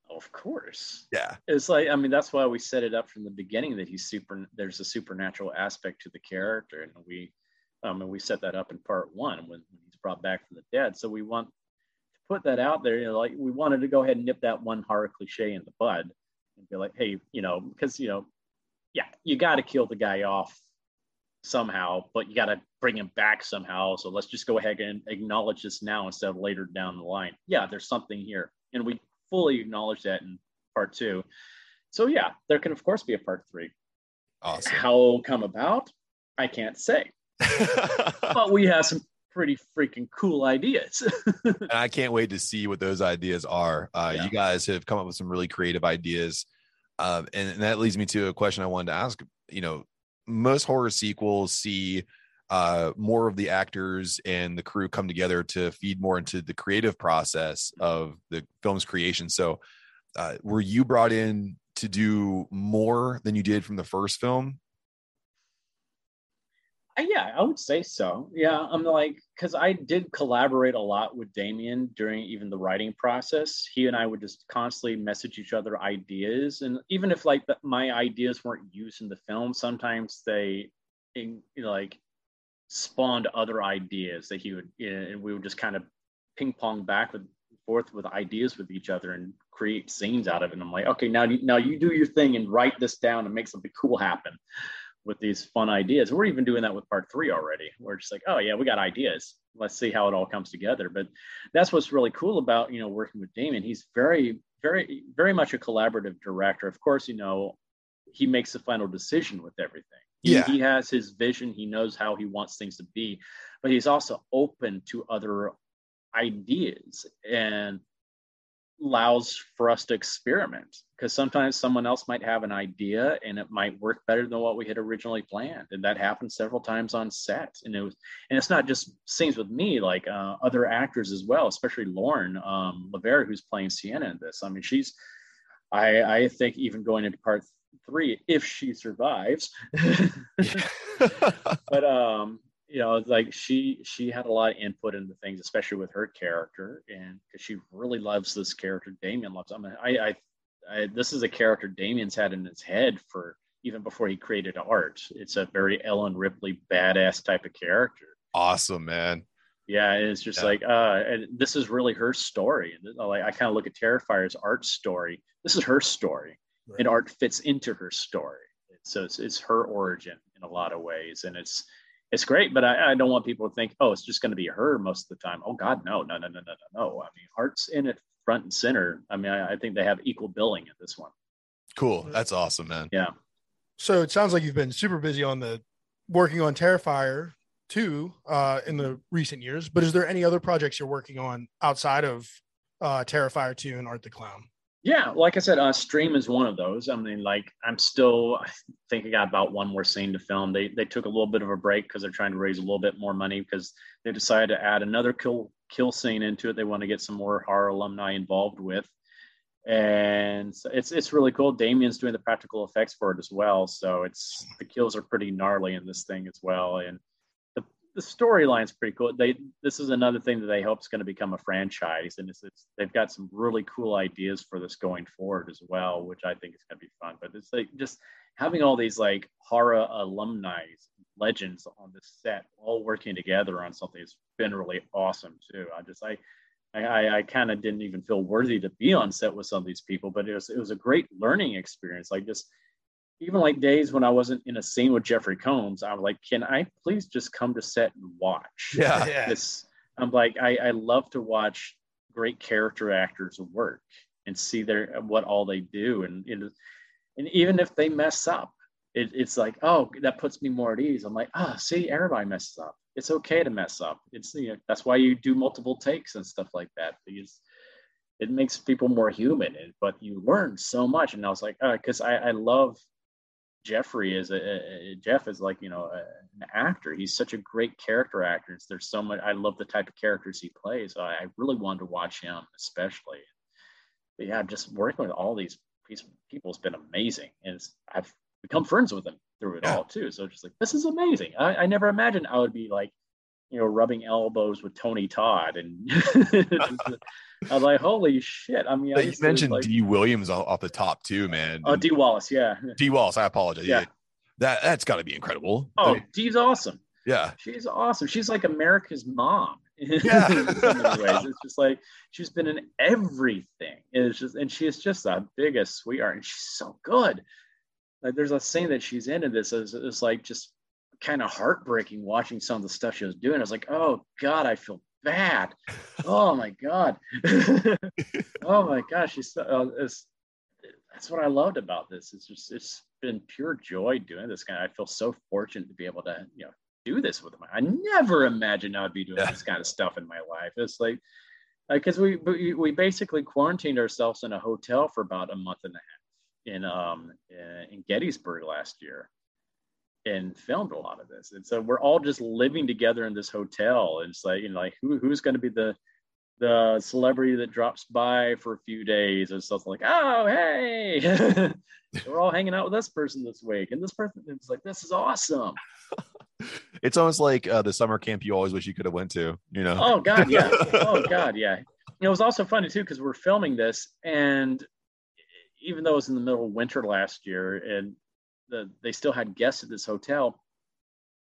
Of course. Yeah. It's like i mean that's why we set it up from the beginning that he's super there's a supernatural aspect to the character and we um and we set that up in part one when, when he's brought back from the dead. So we want put that out there you know like we wanted to go ahead and nip that one horror cliche in the bud and be like hey you know because you know yeah you got to kill the guy off somehow, but you got to bring him back somehow. So let's just go ahead and acknowledge this now instead of later down the line. Yeah, there's something here. And we fully acknowledge that in part two. So yeah, there can of course be a part three. Awesome. How come about? I can't say. but we have some pretty freaking cool ideas. and I can't wait to see what those ideas are. Uh, yeah. You guys have come up with some really creative ideas. Uh, and, and, that leads me to a question I wanted to ask. You know, most horror sequels see uh, more of the actors and the crew come together to feed more into the creative process of the film's creation. So, uh, were you brought in to do more than you did from the first film? Yeah, I would say so. Yeah, I'm like, because I did collaborate a lot with Damien during even the writing process. He and I would just constantly message each other ideas, and even if like my ideas weren't used in the film, sometimes they, in, you know, like, spawned other ideas that he would, you know, and we would just kind of ping pong back and forth with ideas with each other and create scenes out of it. And I'm like, okay, now now you do your thing and write this down and make something cool happen with these fun ideas. We're even doing that with part three already. We're just like, oh yeah, we got ideas. Let's see how it all comes together. But that's what's really cool about you know working with Damien. He's very, very, very much a collaborative director. Of course, you know he makes the final decision with everything. He, yeah. he has his vision. He knows how he wants things to be, but he's also open to other ideas and allows for us to experiment because sometimes someone else might have an idea and it might work better than what we had originally planned. And that happened several times on set. And it was and it's not just scenes with me like uh, other actors as well especially lauren um, lavera who's playing sienna in this. I mean she's i i think even going into part three if she survives. But um you know like she she had a lot of input into things especially with her character and because she really loves this character damien loves i mean I, I I this is a character damien's had in his head for even before he created art. It's a very ellen ripley badass type of character. Awesome man. Yeah it's just yeah. like uh and this is really her story. And like i kind of look at terrifier's art story. This is her story right. and art fits into her story. So it's, it's her origin in a lot of ways and it's it's great, but I, I, don't want people to think, oh, it's just going to be her most of the time. Oh God, no, no, no, no, no, no, no. I mean, art's in it front and center. I mean, I, I think they have equal billing at this one. Cool. That's awesome, man. Yeah. So it sounds like you've been super busy on the working on Terrifier 2 uh, in the recent years, but is there any other projects you're working on outside of uh, Terrifier 2 and Art the Clown? Yeah, like I said, uh, Stream is one of those. I mean, like I'm still, I think I got about one more scene to film. They they took a little bit of a break because they're trying to raise a little bit more money because they decided to add another kill kill scene into it. They want to get some more horror alumni involved with, and so it's it's really cool. Damien's doing the practical effects for it as well, so it's the kills are pretty gnarly in this thing as well, and the storyline's pretty cool. They this is another thing that they hope is going to become a franchise, and it's, it's, they've got some really cool ideas for this going forward as well, which I think is going to be fun. But it's like just having all these like horror alumni legends on the set all working together on something has been really awesome too. I just I I, I kind of didn't even feel worthy to be on set with some of these people, but it was it was a great learning experience. Like just even like days when I wasn't in a scene with Jeffrey Combs, I was like, can I please just come to set and watch? Yeah. This, I'm like, I, I love to watch great character actors work and see their what all they do. And, and, and even if they mess up, it, it's like, oh, that puts me more at ease. I'm like, ah, oh, see, everybody messes up. It's okay to mess up. It's you know, that's why you do multiple takes and stuff like that because it makes people more human. But you learn so much. And I was like, because uh, I, I love Jeffrey is a, a, Jeff is like you know a, an actor. He's such a great character actor. There's so much. I love the type of characters he plays. So I, I really wanted to watch him, especially. But yeah, just working with all these people has been amazing, and I've become friends with them through it yeah. all too. So just like this is amazing. I, I never imagined I would be like you know, rubbing elbows with Tony Todd, and I was like, "Holy shit!" I mean, I you mentioned like, D. Williams off the top too, man. Oh, Dee Wallace, yeah. Dee Wallace, I apologize. Yeah, that that's got to be incredible. Oh, I mean, Dee's awesome. Yeah, she's awesome. She's like America's mom. Yeah, in many ways. It's just like she's been in everything. And It's just, and she is just the biggest sweetheart, and she's so good. Like, there's a scene that she's in in this is, is like just kind of heartbreaking watching some of the stuff she was doing. I was like, oh God, I feel bad. oh my God. oh my gosh. She's, uh, it's, that's what I loved about this. It's just, it's been pure joy doing this kind. Of, I feel so fortunate to be able to, you know, do this with them. I never imagined I'd be doing yeah. this kind of stuff in my life. It's like, because we we basically quarantined ourselves in a hotel for about a month and a half in um in Gettysburg last year and filmed a lot of this. And so we're all just living together in this hotel. And it's like, you know, like who who's going to be the the celebrity that drops by for a few days and stuff like, oh hey, we're all hanging out with this person this week, and this person is like, this is awesome. it's almost like uh, the summer camp you always wish you could have went to. You know? Oh God, yeah. oh God, yeah. It was also funny too because we're filming this, and even though it was in the middle of winter last year, and the, they still had guests at this hotel,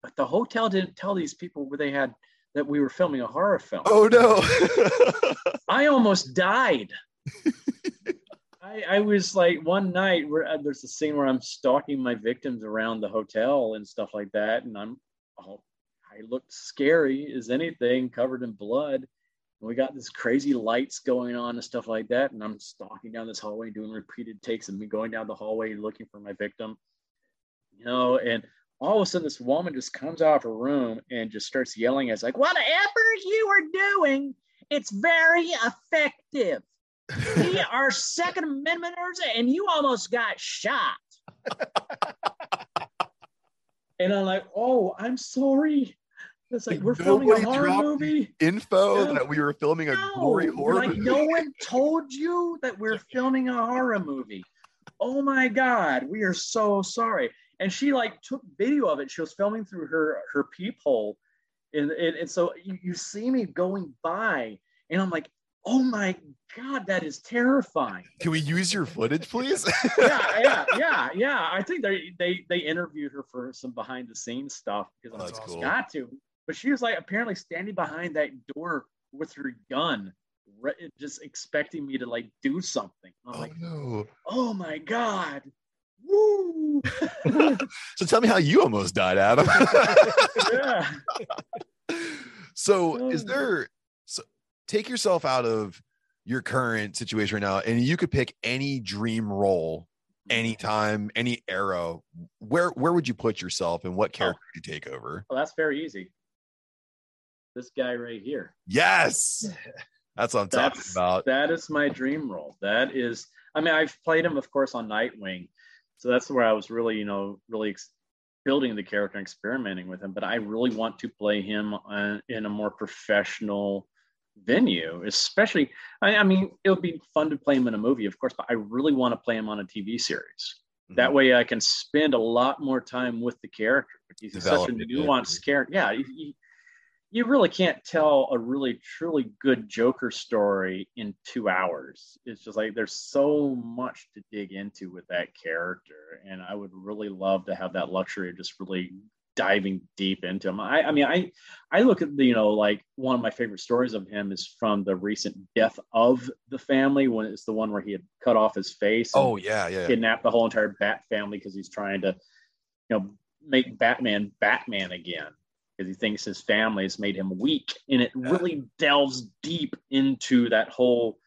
but the hotel didn't tell these people where they had that we were filming a horror film. Oh no! I almost died. I, I, was like one night where uh, there's a scene where I'm stalking my victims around the hotel and stuff like that, and I'm oh, I looked scary as anything, covered in blood. And we got this crazy lights going on and stuff like that, and I'm stalking down this hallway, doing repeated takes of me going down the hallway looking for my victim you know, and all of a sudden this woman just comes out of her room and just starts yelling as like, whatever you are doing, it's very effective. we are Second Amendmenters and you almost got shot. and I'm like, oh, I'm sorry. It's like, like we're filming a horror movie. Info that we were filming a no, gory horror like, movie. No one told you that we're filming a horror movie. Oh my God, we are so sorry and she like took video of it. She was filming through her her peephole, and and, and so you, you see me going by, and I'm like, oh my god, that is terrifying. Can we use your footage, please? yeah, yeah, yeah, yeah. I think they they they interviewed her for some behind the scenes stuff because oh, that's cool. got to. But she was like apparently standing behind that door with her gun just expecting me to like do something. I'm oh, like, no. oh my god. Woo! so tell me how you almost died, Adam. yeah. So is there so take yourself out of your current situation right now and you could pick any dream role mm-hmm. anytime, any era, where where would you put yourself and what oh. character oh. you take over? Well, that's very easy. This guy right here. Yes. That's what I'm that's, talking about. That is my dream role. That is, I mean, I've played him, of course, on Nightwing, so that's where I was really, you know, really ex- building the character and experimenting with him. But I really want to play him uh, in a more professional venue, especially. I, I, mean, it would be fun to play him in a movie, of course, but I really want to play him on a TV series. Mm-hmm. That way, I can spend a lot more time with the character. He's Develop such a nuanced character. Yeah, he, you really can't tell a really truly good Joker story in two hours. It's just like there's so much to dig into with that character, and I would really love to have that luxury of just really diving deep into him. I, I mean, I I look at the you know like one of my favorite stories of him is from the recent death of the family when it's the one where he had cut off his face. Oh yeah, yeah. Kidnapped the whole entire Bat family because he's trying to, you know, make Batman Batman again because he thinks his family has made him weak. And it really delves deep into that whole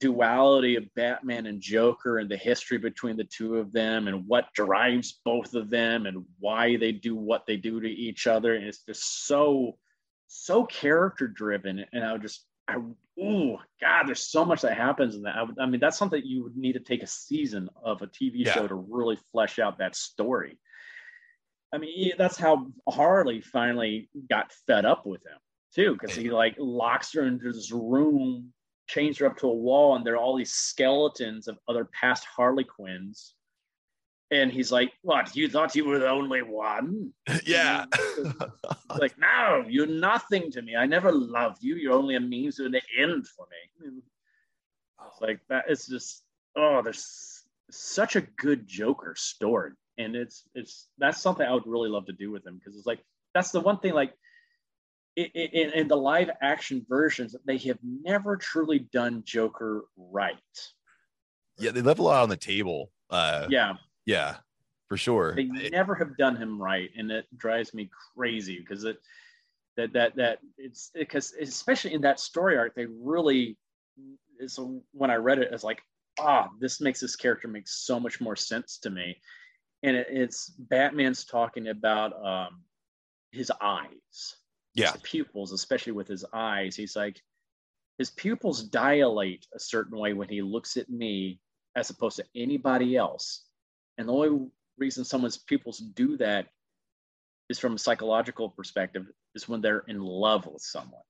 duality of Batman and Joker and the history between the two of them and what drives both of them and why they do what they do to each other. And it's just so, so character driven. And I would just, I, oh God, there's so much that happens in that. I, would, I, mean, that's something you would need to take a season of a TV yeah. show to really flesh out that story. I mean, that's how Harley finally got fed up with him too, because he like locks her into this room, chains her up to a wall, and there are all these skeletons of other past Harley Quinns. And he's like, "What? You thought you were the only one?" Yeah. like, no, you're nothing to me. I never loved you. You're only a means to an end for me. It's oh. like that. It's just, oh, there's such a good Joker story and it's it's that's something I would really love to do with him because it's like that's the one thing like in, in the live action versions they have never truly done Joker right. Yeah, they left a lot on the table. Uh, yeah, yeah. for sure. They never have done him right, and it drives me crazy because it that that that it's because especially in that story arc, they really so when I read it, it's like ah, this makes this character make so much more sense to me, and it, it's Batman's talking about um, his eyes, Yeah. his pupils, especially with his eyes. He's like his pupils dilate a certain way when he looks at me as opposed to anybody else. And the only reason someone's pupils do that is from a psychological perspective is when they're in love with someone.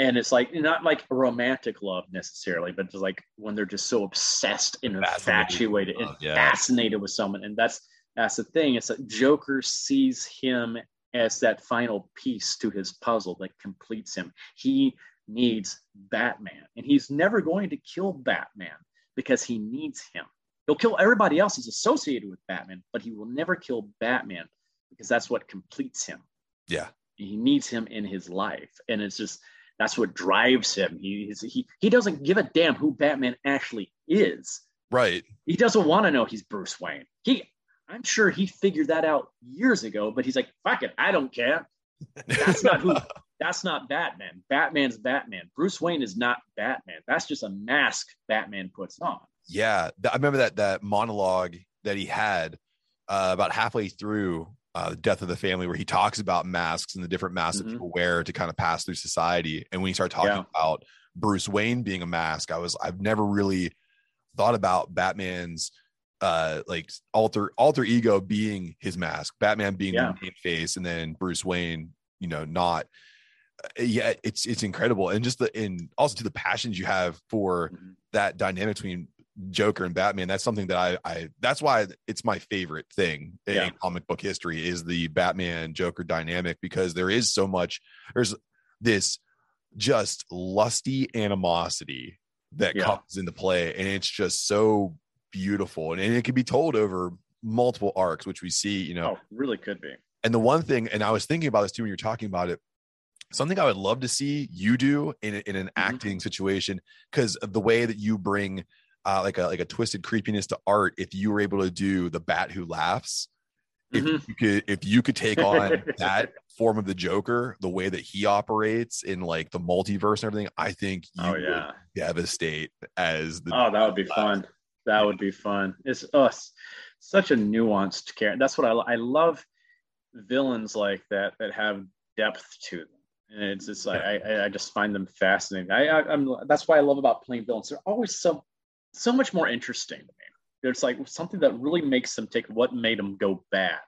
And it's like not like a romantic love necessarily, but just like when they're just so obsessed and infatuated with and yeah. fascinated with someone. And that's that's the thing. It's that Joker sees him as that final piece to his puzzle that completes him. He needs Batman, and he's never going to kill Batman because he needs him. He'll kill everybody else who's associated with Batman, but he will never kill Batman because that's what completes him. Yeah. He needs him in his life, and it's just that's what drives him. He he he doesn't give a damn who Batman actually is. Right. He doesn't want to know he's Bruce Wayne. He I'm sure he figured that out years ago, but he's like, fuck it, I don't care. That's not who that's not Batman. Batman's Batman. Bruce Wayne is not Batman. That's just a mask Batman puts on. Yeah, I remember that that monologue that he had uh, about halfway through uh, the death of the family, where he talks about masks and the different masks Mhm. that people wear to kind of pass through society. And when he started talking Yeah. about Bruce Wayne being a mask, I was I've never really thought about Batman's uh like alter alter ego being his mask, Batman being Yeah. the main face, and then Bruce Wayne, you know, not. Uh, Yeah, it's it's incredible, and just the and also to the passions you have for Mhm. that dynamic between Joker and Batman. That's something that I, I that's why it's my favorite thing in comic book history is the Batman Joker dynamic because there is so much, there's this just lusty animosity that Yeah. comes into play. And it's just so beautiful. And, and it can be told over multiple arcs, which we see, you know, Oh, really could be. and the one thing, and I was thinking about this too when you're talking about it, something I would love to see you do in, in an mm-hmm. acting situation because the way that you bring uh, like a like a twisted creepiness to art. If you were able to do the bat who laughs, if Mhm. you could if you could take on that form of the Joker, the way that he operates in like the multiverse and everything, I think you Oh would yeah. devastate as the Oh, that would be fun. That would be fun. It's us. Such a nuanced character. That's what I I love. Villains like that that have depth to them, and it's just like I I- just find them fascinating. I, I I'm that's why I love about playing villains. They're always so so much more interesting to me. There's like something that really makes them take what made them go bad.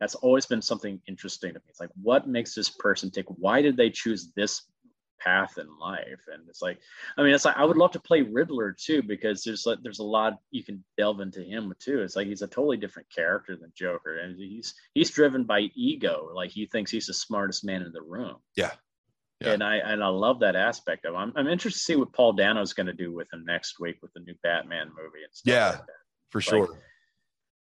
That's always been something interesting to me. It's like what makes this person take? Why did they choose this path in life? And it's like I mean, it's like I would love to play Riddler too because there's like there's a lot you can delve into him too. It's like he's a totally different character than Joker, and he's he's driven by ego. Like he thinks he's the smartest man in the room. Yeah. Yeah. And I and I love that aspect of him. I'm, I'm interested to see what Paul Dano's going to do with him next week with the new Batman movie and stuff. Yeah. like for Like, sure.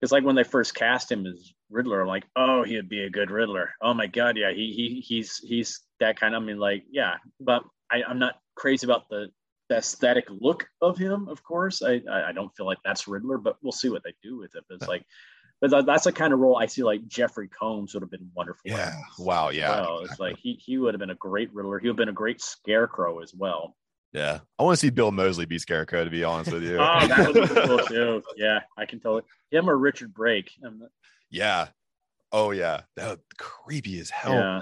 It's like when they first cast him as Riddler, I'm like, oh, he'd be a good Riddler. Oh my God, yeah, he he he's he's that kind. of, I mean, like, yeah, but I, I'm not crazy about the, the aesthetic look of him. Of course, I I I don't feel like that's Riddler, but we'll see what they do with it. But it's like, but that- that's the kind of role I see. Like Jeffrey Combs would have been wonderful. Yeah. Wow. Yeah. well. It's like he he would have been a great Riddler. He would have been a great Scarecrow as well. Yeah. I want to see Bill Moseley be Scarecrow, to be honest with you. Oh, that would be cool too. Yeah, I can tell it. Him or Richard Brake. Yeah. Oh yeah. That would creepy as hell. Yeah.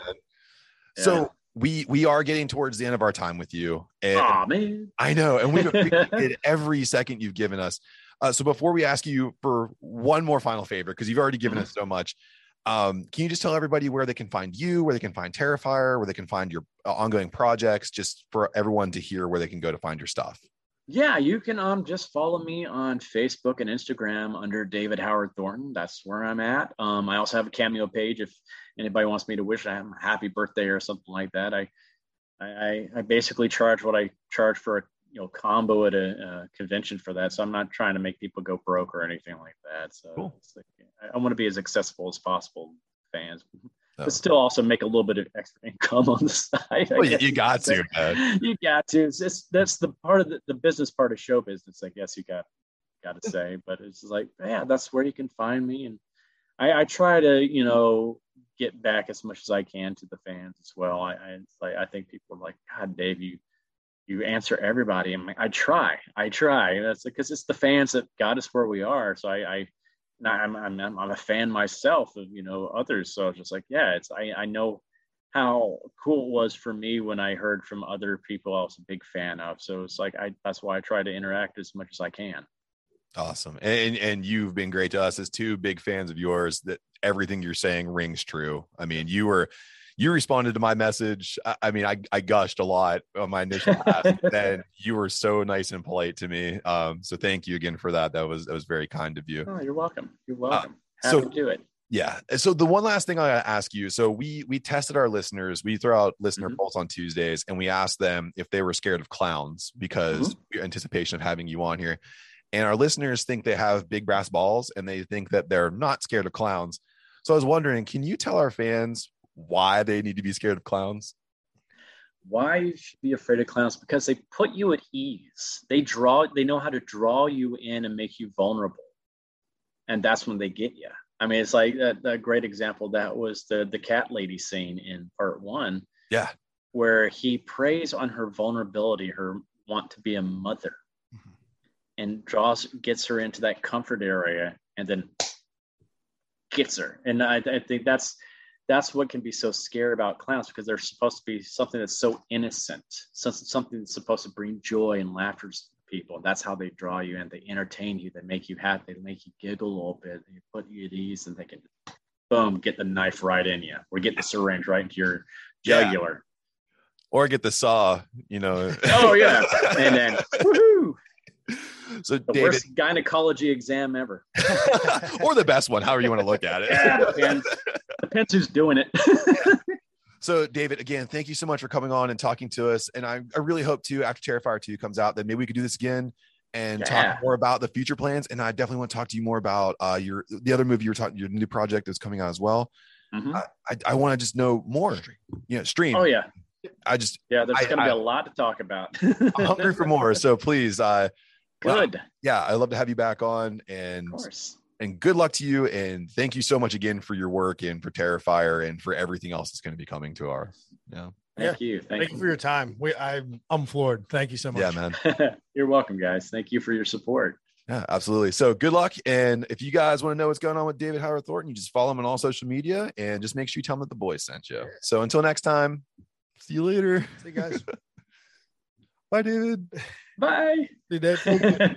Yeah. So we we are getting towards the end of our time with you. And man. I know, and we've appreciated every second you've given us. Uh, so before we ask you for one more final favor, because you've already given Mhm. us so much, um, can you just tell everybody where they can find you, where they can find Terrifier, where they can find your uh, ongoing projects, just for everyone to hear where they can go to find your stuff? Yeah, you can um just follow me on Facebook and Instagram under David Howard Thornton. That's where I'm at. Um, I also have a cameo page if anybody wants me to wish them a happy birthday or something like that. I I, I- I basically charge what I charge for a you know combo at a, uh convention for that. So I'm not trying to make people go broke or anything like that. So Cool. it's like, I, I want to be as accessible as possible, to fans, Oh. but still also make a little bit of extra income on the side. Well, you, guess you you got to, man. you got to. It's just, that's the part of the, the business part of show business. I guess you got got to say, but it's like, yeah, that's where you can find me. And I, I try to, you know, get back as much as I can to the fans as well. I, I like, I think people are like, God, Dave, you, you answer everybody. And I try, I try. That's because it's the fans that got us where we are. So I, I, I'm, I'm, I'm a fan myself of, you know, others. So I was just like, yeah, it's, I, I know how cool it was for me when I heard from other people I was a big fan of. So it's like, I, that's why I try to interact as much as I can. Awesome. And and you've been great to us as two big fans of yours that everything you're saying rings true. I mean, you were you responded to my message. I, I mean, I, I gushed a lot on my initial ask. then you were so nice and polite to me. Um, so thank you again for that. That was that was very kind of you. Oh, you're welcome. You're uh, welcome. Uh, Happy so, to do it. Yeah. So the one last thing I gotta ask you. So we we tested our listeners. We throw out listener mm-hmm. polls on Tuesdays, and we asked them if they were scared of clowns because mm-hmm. anticipation of having you on here. And our listeners think they have big brass balls, and they think that they're not scared of clowns. So I was wondering, can you tell our fans why they need to be scared of clowns? Why you should be afraid of clowns? Because they put you at ease. They draw. They know how to draw you in and make you vulnerable, and that's when they get you. I mean, it's like a, a great example. That was the the cat lady scene in part one. Yeah, where he preys on her vulnerability, her want to be a mother, mm-hmm. and draws gets her into that comfort area, and then gets her. And I, I think that's that's what can be so scary about clowns because they're supposed to be something that's so innocent, something that's supposed to bring joy and laughter to people. That's how they draw you in. They entertain you. They make you happy. They make you giggle a little bit. They put you at ease, and they can, boom, get the knife right in you, or get the syringe right into your jugular, yeah. or get the saw. You know. oh yeah, and then woohoo! So the David, worst gynecology exam ever, or the best one, however you want to look at it. yeah, depends. who's doing it. so, David, again, thank you so much for coming on and talking to us. And I, I really hope to after Terrifier Two comes out that maybe we could do this again and yeah. talk more about the future plans. And I definitely want to talk to you more about uh, your the other movie you were talking, your new project that's coming out as well. Mm-hmm. I, I, I want to just know more. You know, stream. Oh yeah. I just yeah, there's going to be a lot to talk about. I'm hungry for more, so please, uh, Good. yeah, I'd love to have you back on and and good luck to you and thank you so much again for your work and for Terrifier and for everything else that's going to be coming to our yeah. Thank yeah. you. Thank, Thank you. you for your time. We I I'm floored. Thank you so much. Yeah, man. You're welcome, guys. Thank you for your support. Yeah, absolutely. So good luck. And if you guys want to know what's going on with David Howard Thornton, you just follow him on all social media and just make sure you tell him that the boys sent you. So until next time, see you later. See you guys. Bye, David. Bye. See you, Dave.